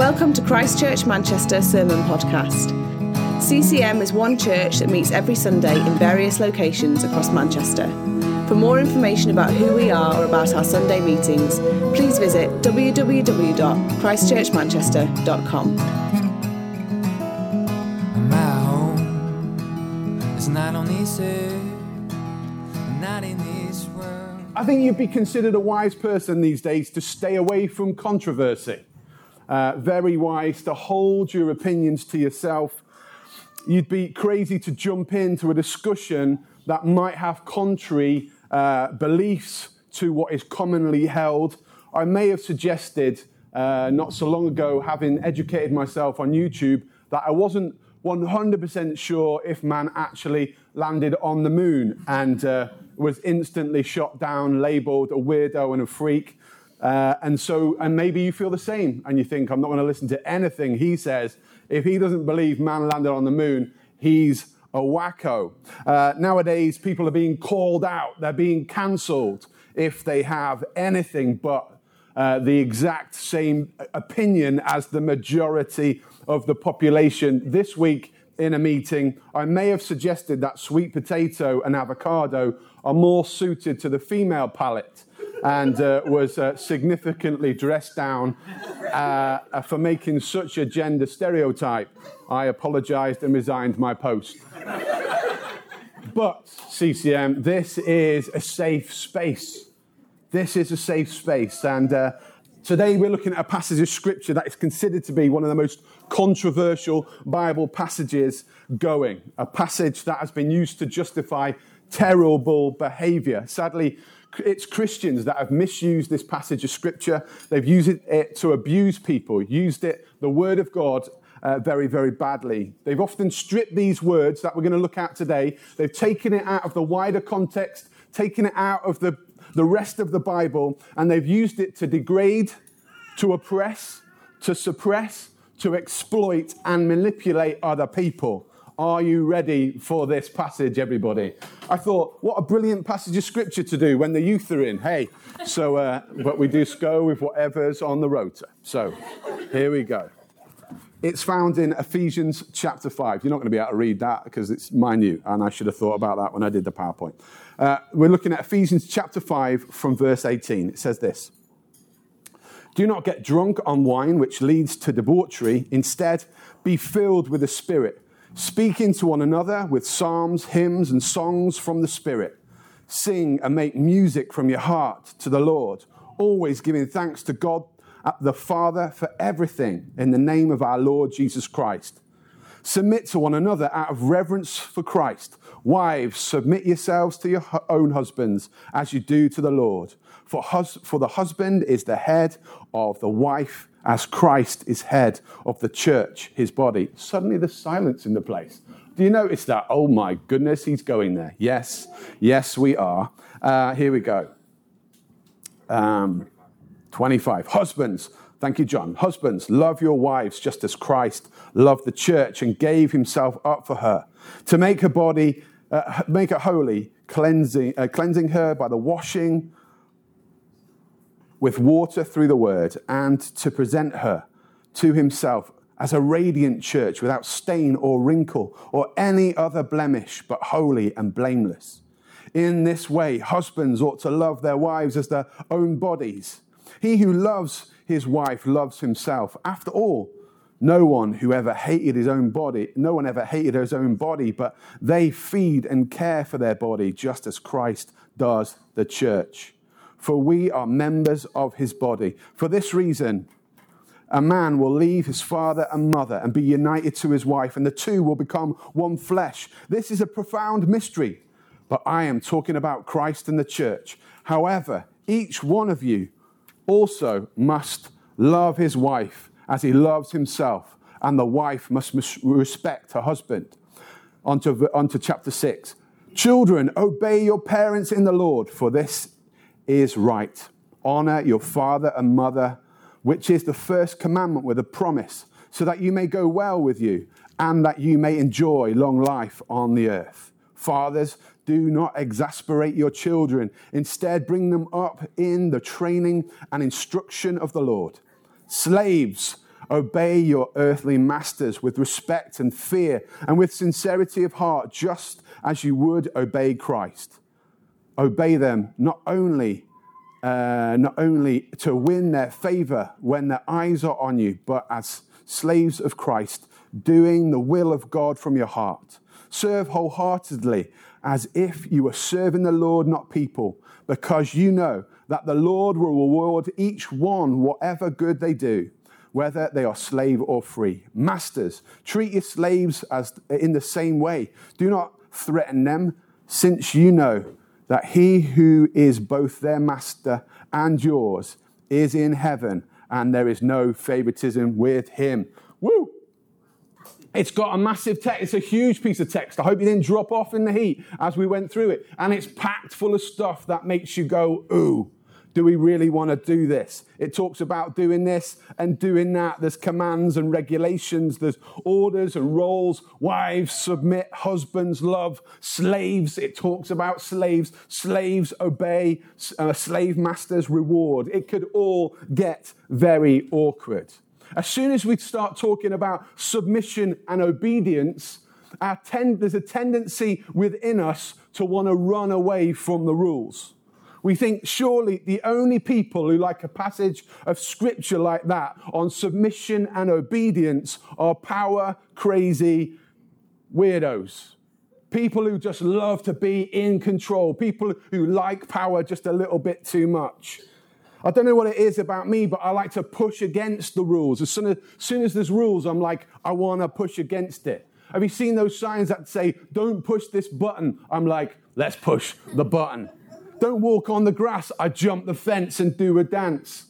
Welcome to Christchurch Manchester Sermon Podcast. CCM is one church that meets every Sunday in various locations across Manchester. For more information about who we are or about our Sunday meetings, please visit www.christchurchmanchester.com. My home is not on this earth, not in this world. I think you'd be considered a wise person these days to stay away from controversy. Uh, very wise to hold your opinions to yourself. You'd be crazy to jump into a discussion that might have contrary uh, beliefs to what is commonly held. I may have suggested uh, not so long ago, having educated myself on YouTube, that I wasn't 100% sure if man actually landed on the moon and uh, was instantly shot down, labeled a weirdo and a freak. Uh, and so, and maybe you feel the same and you think, I'm not going to listen to anything he says. If he doesn't believe man landed on the moon, he's a wacko. Uh, nowadays, people are being called out, they're being cancelled if they have anything but uh, the exact same opinion as the majority of the population. This week, in a meeting, I may have suggested that sweet potato and avocado are more suited to the female palate and uh, was uh, significantly dressed down uh, for making such a gender stereotype. I apologized and resigned my post. but, CCM, this is a safe space. This is a safe space. And uh, today we're looking at a passage of scripture that is considered to be one of the most controversial Bible passages going. A passage that has been used to justify terrible behavior. Sadly, it's Christians that have misused this passage of scripture. They've used it to abuse people, used it, the word of God, uh, very, very badly. They've often stripped these words that we're going to look at today, they've taken it out of the wider context, taken it out of the, the rest of the Bible, and they've used it to degrade, to oppress, to suppress, to exploit, and manipulate other people. Are you ready for this passage, everybody? I thought, what a brilliant passage of scripture to do when the youth are in. Hey, so, uh, but we just go with whatever's on the rota. So, here we go. It's found in Ephesians chapter 5. You're not going to be able to read that because it's minute, and I should have thought about that when I did the PowerPoint. Uh, we're looking at Ephesians chapter 5 from verse 18. It says this Do not get drunk on wine, which leads to debauchery. Instead, be filled with the Spirit speaking to one another with psalms, hymns, and songs from the Spirit. Sing and make music from your heart to the Lord, always giving thanks to God uh, the Father for everything in the name of our Lord Jesus Christ. Submit to one another out of reverence for Christ. Wives, submit yourselves to your own husbands as you do to the Lord. For, hus- for the husband is the head of the wife as Christ is head of the church, his body. Suddenly there's silence in the place. Do you notice that? Oh my goodness, he's going there. Yes, yes, we are. Uh, here we go. Um, 25. Husbands, thank you, John. Husbands, love your wives just as Christ loved the church and gave himself up for her to make her body, uh, make her holy, cleansing, uh, cleansing her by the washing with water through the word and to present her to himself as a radiant church without stain or wrinkle or any other blemish, but holy and blameless. In this way, husbands ought to love their wives as their own bodies. He who loves his wife loves himself. After all, no one who ever hated his own body, no one ever hated his own body, but they feed and care for their body just as Christ does the church for we are members of his body. For this reason, a man will leave his father and mother and be united to his wife, and the two will become one flesh. This is a profound mystery, but I am talking about Christ and the church. However, each one of you also must love his wife as he loves himself, and the wife must respect her husband. On to, chapter 6. Children, obey your parents in the Lord, for this is right. Honor your father and mother, which is the first commandment with a promise, so that you may go well with you and that you may enjoy long life on the earth. Fathers, do not exasperate your children. Instead, bring them up in the training and instruction of the Lord. Slaves, Obey your earthly masters with respect and fear and with sincerity of heart, just as you would obey Christ. Obey them not only, uh, not only to win their favor when their eyes are on you, but as slaves of Christ, doing the will of God from your heart. Serve wholeheartedly as if you were serving the Lord, not people, because you know that the Lord will reward each one whatever good they do whether they are slave or free. Masters, treat your slaves as in the same way. Do not threaten them, since you know that he who is both their master and yours is in heaven, and there is no favoritism with him. Woo! It's got a massive text. It's a huge piece of text. I hope you didn't drop off in the heat as we went through it. And it's packed full of stuff that makes you go, ooh. Do we really want to do this? It talks about doing this and doing that. There's commands and regulations, there's orders and roles. Wives submit, husbands love, slaves. It talks about slaves. Slaves obey, uh, slave masters reward. It could all get very awkward. As soon as we start talking about submission and obedience, ten- there's a tendency within us to want to run away from the rules. We think surely the only people who like a passage of scripture like that on submission and obedience are power crazy weirdos. People who just love to be in control. People who like power just a little bit too much. I don't know what it is about me, but I like to push against the rules. As soon as, as, soon as there's rules, I'm like, I want to push against it. Have you seen those signs that say, don't push this button? I'm like, let's push the button. Don't walk on the grass. I jump the fence and do a dance.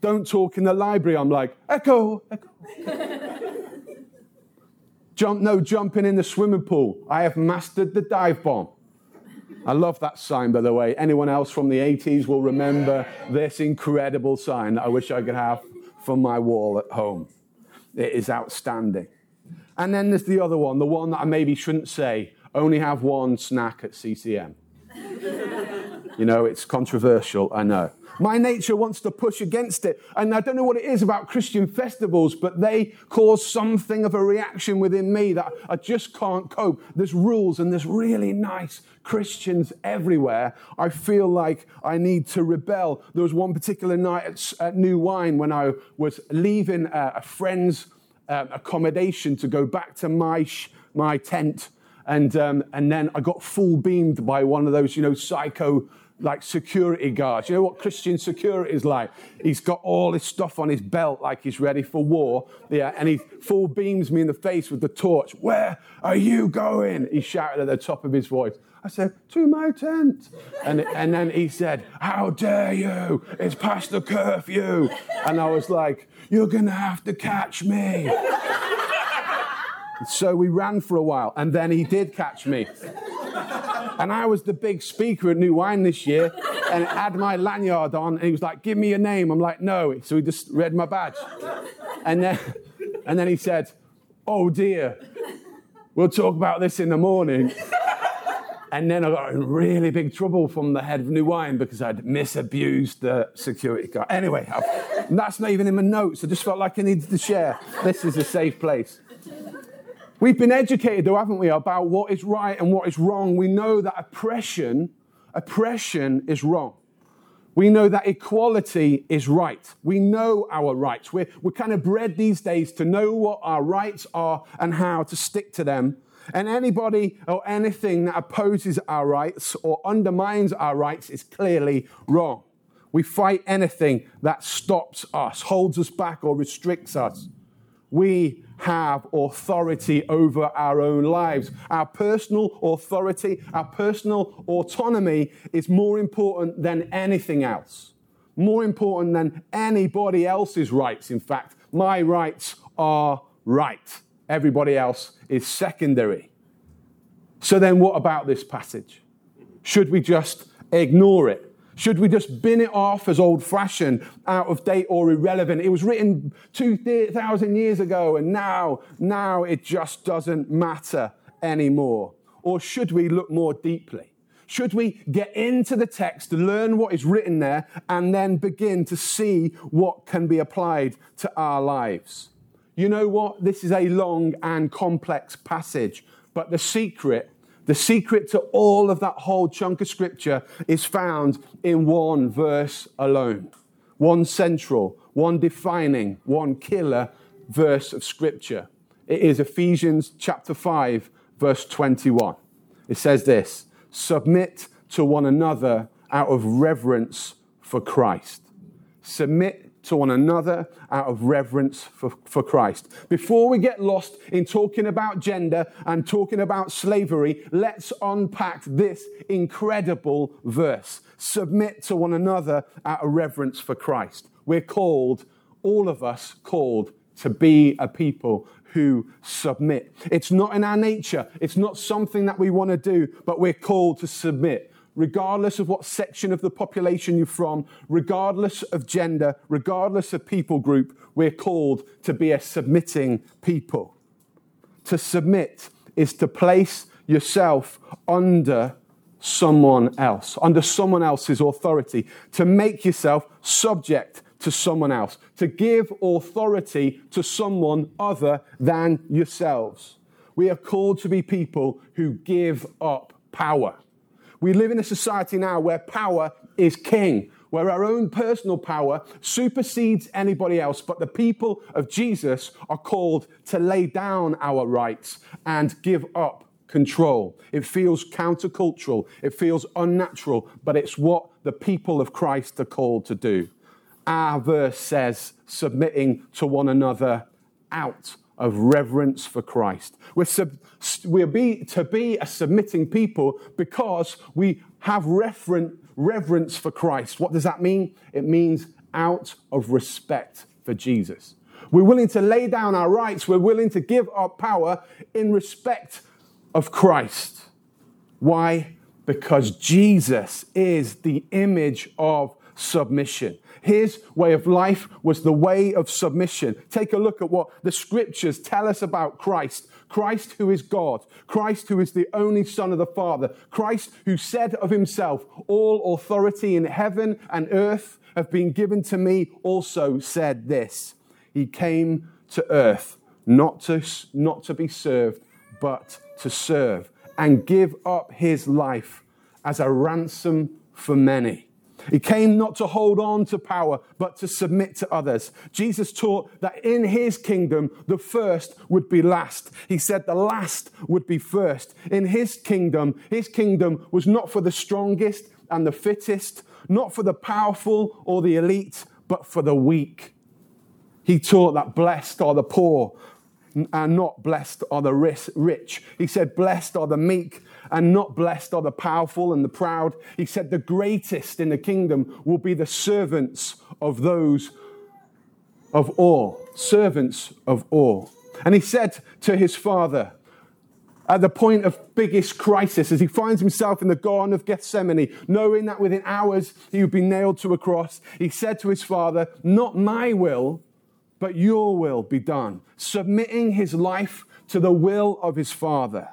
Don't talk in the library. I'm like, echo, echo. Jump, no jumping in the swimming pool. I have mastered the dive bomb. I love that sign, by the way. Anyone else from the 80s will remember this incredible sign that I wish I could have for my wall at home. It is outstanding. And then there's the other one, the one that I maybe shouldn't say only have one snack at CCM. You know, it's controversial, I know. My nature wants to push against it. And I don't know what it is about Christian festivals, but they cause something of a reaction within me that I just can't cope. There's rules and there's really nice Christians everywhere. I feel like I need to rebel. There was one particular night at, at New Wine when I was leaving a, a friend's uh, accommodation to go back to my, sh- my tent. And, um, and then I got full beamed by one of those, you know, psycho like security guards. You know what Christian security is like? He's got all his stuff on his belt like he's ready for war. Yeah, and he full beams me in the face with the torch. Where are you going? He shouted at the top of his voice. I said, to my tent. And, and then he said, how dare you? It's past the curfew. And I was like, you're going to have to catch me. so we ran for a while, and then he did catch me. And I was the big speaker at New Wine this year and had my lanyard on. And he was like, Give me your name. I'm like, No. So he just read my badge. And then, and then he said, Oh dear, we'll talk about this in the morning. And then I got in really big trouble from the head of New Wine because I'd misabused the security guard. Anyway, that's not even in my notes. I just felt like I needed to share. This is a safe place. We've been educated, though, haven't we, about what is right and what is wrong. We know that oppression, oppression is wrong. We know that equality is right. We know our rights. We're, we're kind of bred these days to know what our rights are and how to stick to them. And anybody or anything that opposes our rights or undermines our rights is clearly wrong. We fight anything that stops us, holds us back, or restricts us. We have authority over our own lives. Our personal authority, our personal autonomy is more important than anything else. More important than anybody else's rights, in fact. My rights are right. Everybody else is secondary. So then, what about this passage? Should we just ignore it? Should we just bin it off as old fashioned, out of date, or irrelevant? It was written 2,000 years ago, and now, now it just doesn't matter anymore. Or should we look more deeply? Should we get into the text, learn what is written there, and then begin to see what can be applied to our lives? You know what? This is a long and complex passage, but the secret, the secret to all of that whole chunk of scripture is found in one verse alone. One central, one defining, one killer verse of scripture. It is Ephesians chapter 5, verse 21. It says this Submit to one another out of reverence for Christ. Submit to one another out of reverence for, for Christ. Before we get lost in talking about gender and talking about slavery, let's unpack this incredible verse. Submit to one another out of reverence for Christ. We're called, all of us called, to be a people who submit. It's not in our nature, it's not something that we want to do, but we're called to submit regardless of what section of the population you're from, regardless of gender, regardless of people group, we're called to be a submitting people. To submit is to place yourself under someone else, under someone else's authority, to make yourself subject to someone else, to give authority to someone other than yourselves. We are called to be people who give up power. We live in a society now where power is king, where our own personal power supersedes anybody else. But the people of Jesus are called to lay down our rights and give up control. It feels countercultural, it feels unnatural, but it's what the people of Christ are called to do. Our verse says, submitting to one another out of reverence for Christ. We're, sub, we're be, to be a submitting people because we have reverence for Christ. What does that mean? It means out of respect for Jesus. We're willing to lay down our rights, we're willing to give up power in respect of Christ. Why? Because Jesus is the image of submission. His way of life was the way of submission. Take a look at what the scriptures tell us about Christ. Christ who is God, Christ who is the only Son of the Father, Christ who said of himself, All authority in heaven and earth have been given to me, also said this. He came to earth not to, not to be served, but to serve and give up his life as a ransom for many. He came not to hold on to power, but to submit to others. Jesus taught that in his kingdom, the first would be last. He said the last would be first. In his kingdom, his kingdom was not for the strongest and the fittest, not for the powerful or the elite, but for the weak. He taught that blessed are the poor, and not blessed are the rich. He said, Blessed are the meek, and not blessed are the powerful and the proud. He said, The greatest in the kingdom will be the servants of those of all. Servants of all. And he said to his father, at the point of biggest crisis, as he finds himself in the Garden of Gethsemane, knowing that within hours he would be nailed to a cross, he said to his father, Not my will, but your will be done, submitting his life to the will of his Father.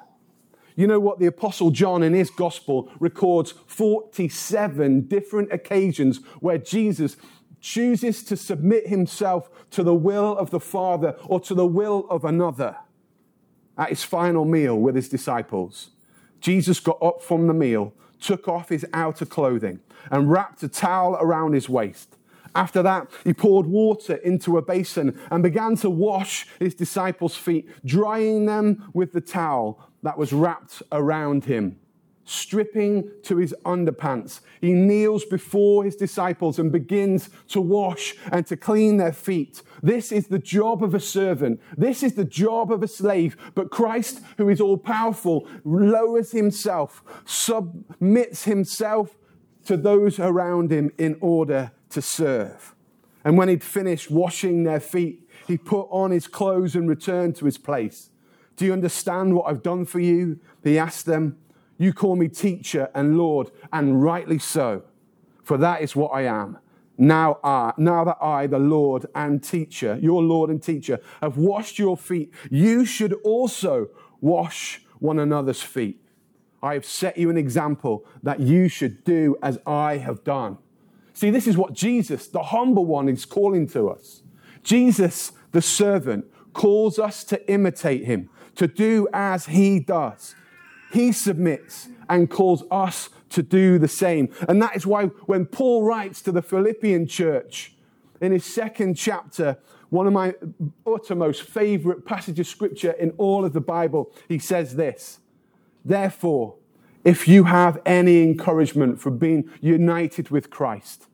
You know what? The Apostle John in his gospel records 47 different occasions where Jesus chooses to submit himself to the will of the Father or to the will of another. At his final meal with his disciples, Jesus got up from the meal, took off his outer clothing, and wrapped a towel around his waist. After that, he poured water into a basin and began to wash his disciples' feet, drying them with the towel that was wrapped around him. Stripping to his underpants, he kneels before his disciples and begins to wash and to clean their feet. This is the job of a servant. This is the job of a slave. But Christ, who is all powerful, lowers himself, submits himself to those around him in order to serve. And when he'd finished washing their feet, he put on his clothes and returned to his place. Do you understand what I've done for you? He asked them. You call me teacher and Lord, and rightly so, for that is what I am. Now, I, now that I, the Lord and teacher, your Lord and teacher, have washed your feet, you should also wash one another's feet. I have set you an example that you should do as I have done. See, this is what Jesus, the humble one, is calling to us. Jesus, the servant, calls us to imitate him, to do as he does. He submits and calls us to do the same. And that is why when Paul writes to the Philippian church in his second chapter, one of my uttermost favorite passages of scripture in all of the Bible, he says this Therefore, if you have any encouragement from being united with Christ,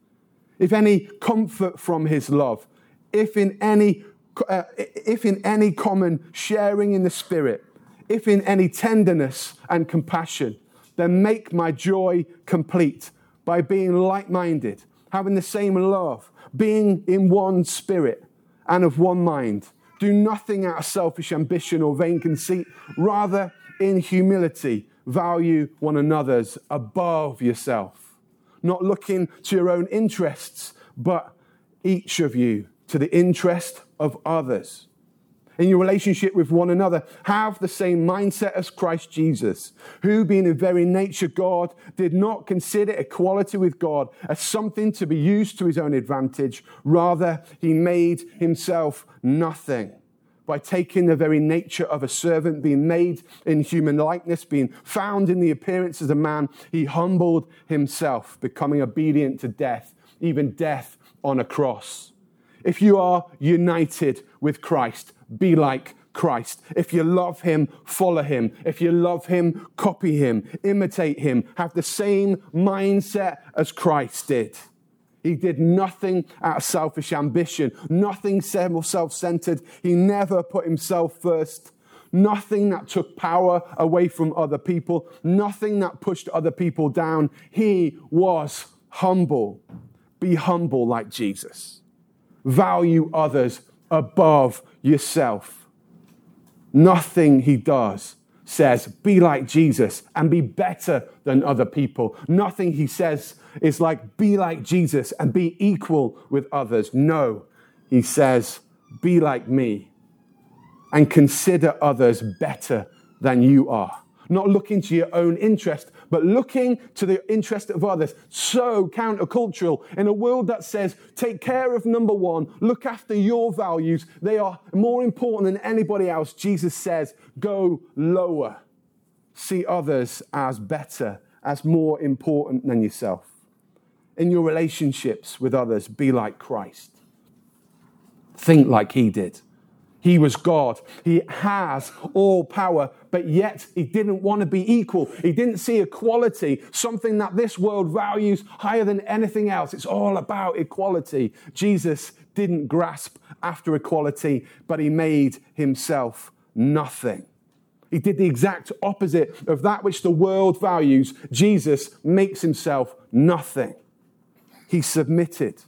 if any comfort from his love, if in any, uh, if in any common sharing in the Spirit, if in any tenderness and compassion, then make my joy complete by being like minded, having the same love, being in one spirit and of one mind. Do nothing out of selfish ambition or vain conceit, rather, in humility, value one another's above yourself, not looking to your own interests, but each of you to the interest of others in your relationship with one another. Have the same mindset as Christ Jesus, who, being in very nature God, did not consider equality with God as something to be used to his own advantage. Rather, he made himself nothing by taking the very nature of a servant, being made in human likeness, being found in the appearance as a man, he humbled himself, becoming obedient to death, even death on a cross. If you are united with Christ, be like Christ. If you love him, follow him. If you love him, copy him, imitate him, have the same mindset as Christ did. He did nothing out of selfish ambition, nothing self centered. He never put himself first. Nothing that took power away from other people, nothing that pushed other people down. He was humble. Be humble like Jesus. Value others above yourself. Nothing he does says, be like Jesus and be better than other people. Nothing he says is like, be like Jesus and be equal with others. No, he says, be like me and consider others better than you are. Not looking to your own interest, but looking to the interest of others. So countercultural in a world that says, take care of number one, look after your values. They are more important than anybody else. Jesus says, go lower. See others as better, as more important than yourself. In your relationships with others, be like Christ. Think like he did. He was God. He has all power, but yet he didn't want to be equal. He didn't see equality, something that this world values higher than anything else. It's all about equality. Jesus didn't grasp after equality, but he made himself nothing. He did the exact opposite of that which the world values. Jesus makes himself nothing. He submitted.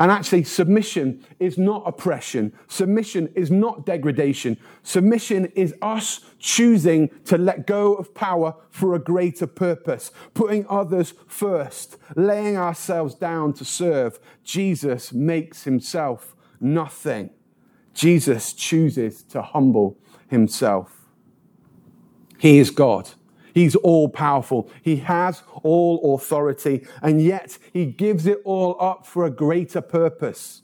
And actually, submission is not oppression. Submission is not degradation. Submission is us choosing to let go of power for a greater purpose, putting others first, laying ourselves down to serve. Jesus makes himself nothing. Jesus chooses to humble himself. He is God. He's all powerful. He has all authority, and yet he gives it all up for a greater purpose.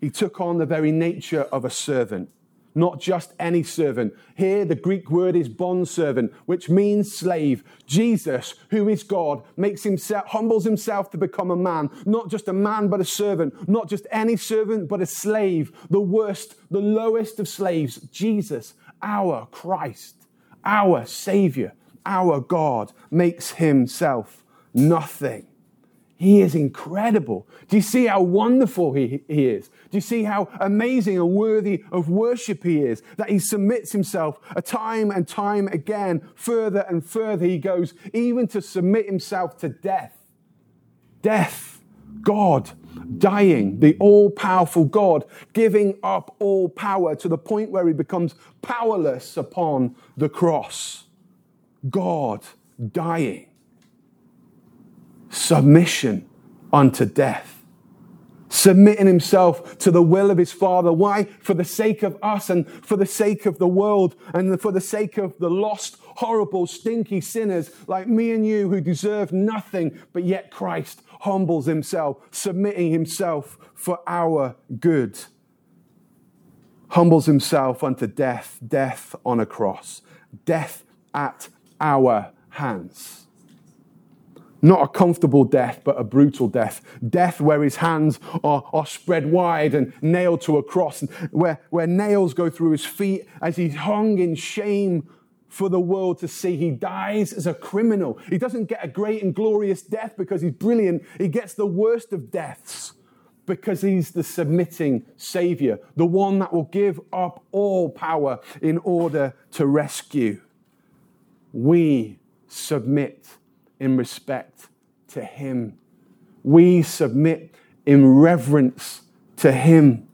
He took on the very nature of a servant, not just any servant. Here, the Greek word is bondservant, which means slave. Jesus, who is God, makes himself, humbles himself to become a man, not just a man, but a servant, not just any servant, but a slave, the worst, the lowest of slaves. Jesus, our Christ, our Savior our God makes himself nothing. He is incredible. Do you see how wonderful he, he is? Do you see how amazing and worthy of worship he is? That he submits himself a time and time again, further and further he goes, even to submit himself to death. Death, God dying, the all powerful God giving up all power to the point where he becomes powerless upon the cross. God dying, submission unto death. submitting himself to the will of his Father. Why? For the sake of us and for the sake of the world and for the sake of the lost, horrible, stinky sinners like me and you who deserve nothing, but yet Christ humbles himself, submitting himself for our good. Humbles himself unto death, death on a cross, death at our hands. Not a comfortable death, but a brutal death. Death where his hands are, are spread wide and nailed to a cross, where, where nails go through his feet as he's hung in shame for the world to see. He dies as a criminal. He doesn't get a great and glorious death because he's brilliant. He gets the worst of deaths because he's the submitting Savior, the one that will give up all power in order to rescue. We submit in respect to Him. We submit in reverence to Him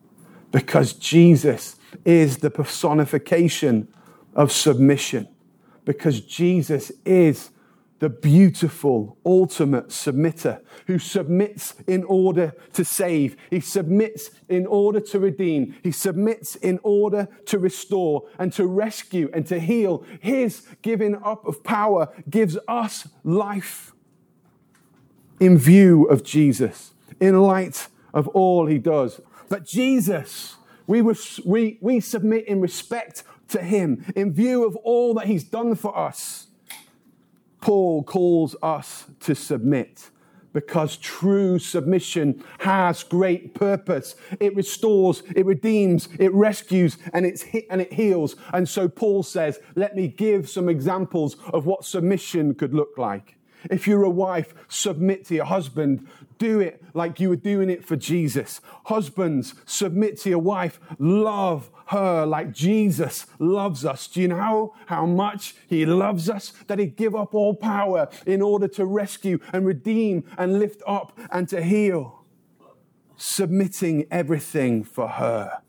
because Jesus is the personification of submission, because Jesus is the beautiful, ultimate submitter who submits in order to save. He submits in order to redeem. He submits in order to restore and to rescue and to heal. His giving up of power gives us life in view of Jesus, in light of all he does. But Jesus, we, we, we submit in respect to him, in view of all that he's done for us. Paul calls us to submit because true submission has great purpose. It restores, it redeems, it rescues, and, it's, and it heals. And so Paul says, Let me give some examples of what submission could look like. If you're a wife, submit to your husband. Do it like you were doing it for Jesus. Husbands, submit to your wife. Love her like Jesus loves us. Do you know how much he loves us? That he'd give up all power in order to rescue and redeem and lift up and to heal. Submitting everything for her.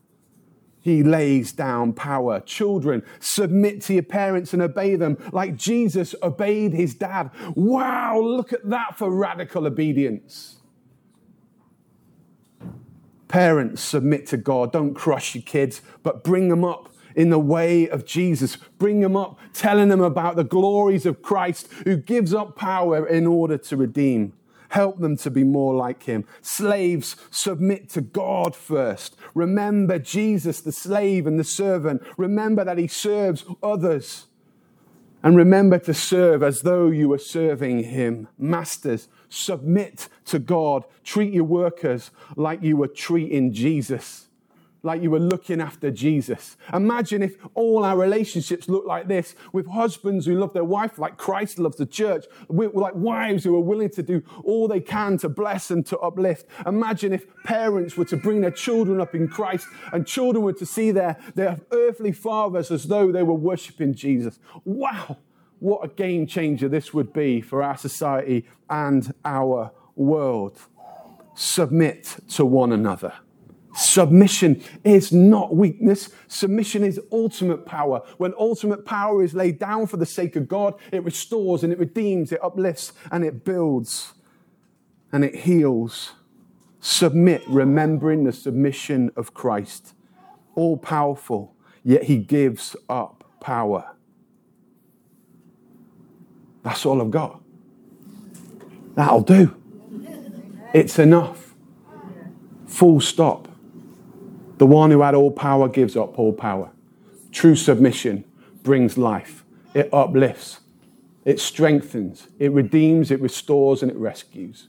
He lays down power. Children, submit to your parents and obey them like Jesus obeyed his dad. Wow, look at that for radical obedience. Parents, submit to God. Don't crush your kids, but bring them up in the way of Jesus. Bring them up, telling them about the glories of Christ who gives up power in order to redeem. Help them to be more like him. Slaves, submit to God first. Remember Jesus, the slave and the servant. Remember that he serves others. And remember to serve as though you were serving him. Masters, submit to God. Treat your workers like you were treating Jesus, like you were looking after Jesus. Imagine if all our relationships looked like this with husbands who love their wife like Christ loves the church, with like wives who are willing to do all they can to bless and to uplift. Imagine if parents were to bring their children up in Christ and children were to see their, their earthly fathers as though they were worshiping Jesus. Wow what a game changer this would be for our society and our world. Submit to one another. Submission is not weakness. Submission is ultimate power. When ultimate power is laid down for the sake of God, it restores and it redeems, it uplifts and it builds and it heals. Submit, remembering the submission of Christ. All powerful, yet he gives up power. That's all I've got. That'll do. It's enough. Full stop. The one who had all power gives up all power. True submission brings life, it uplifts, it strengthens, it redeems, it restores, and it rescues.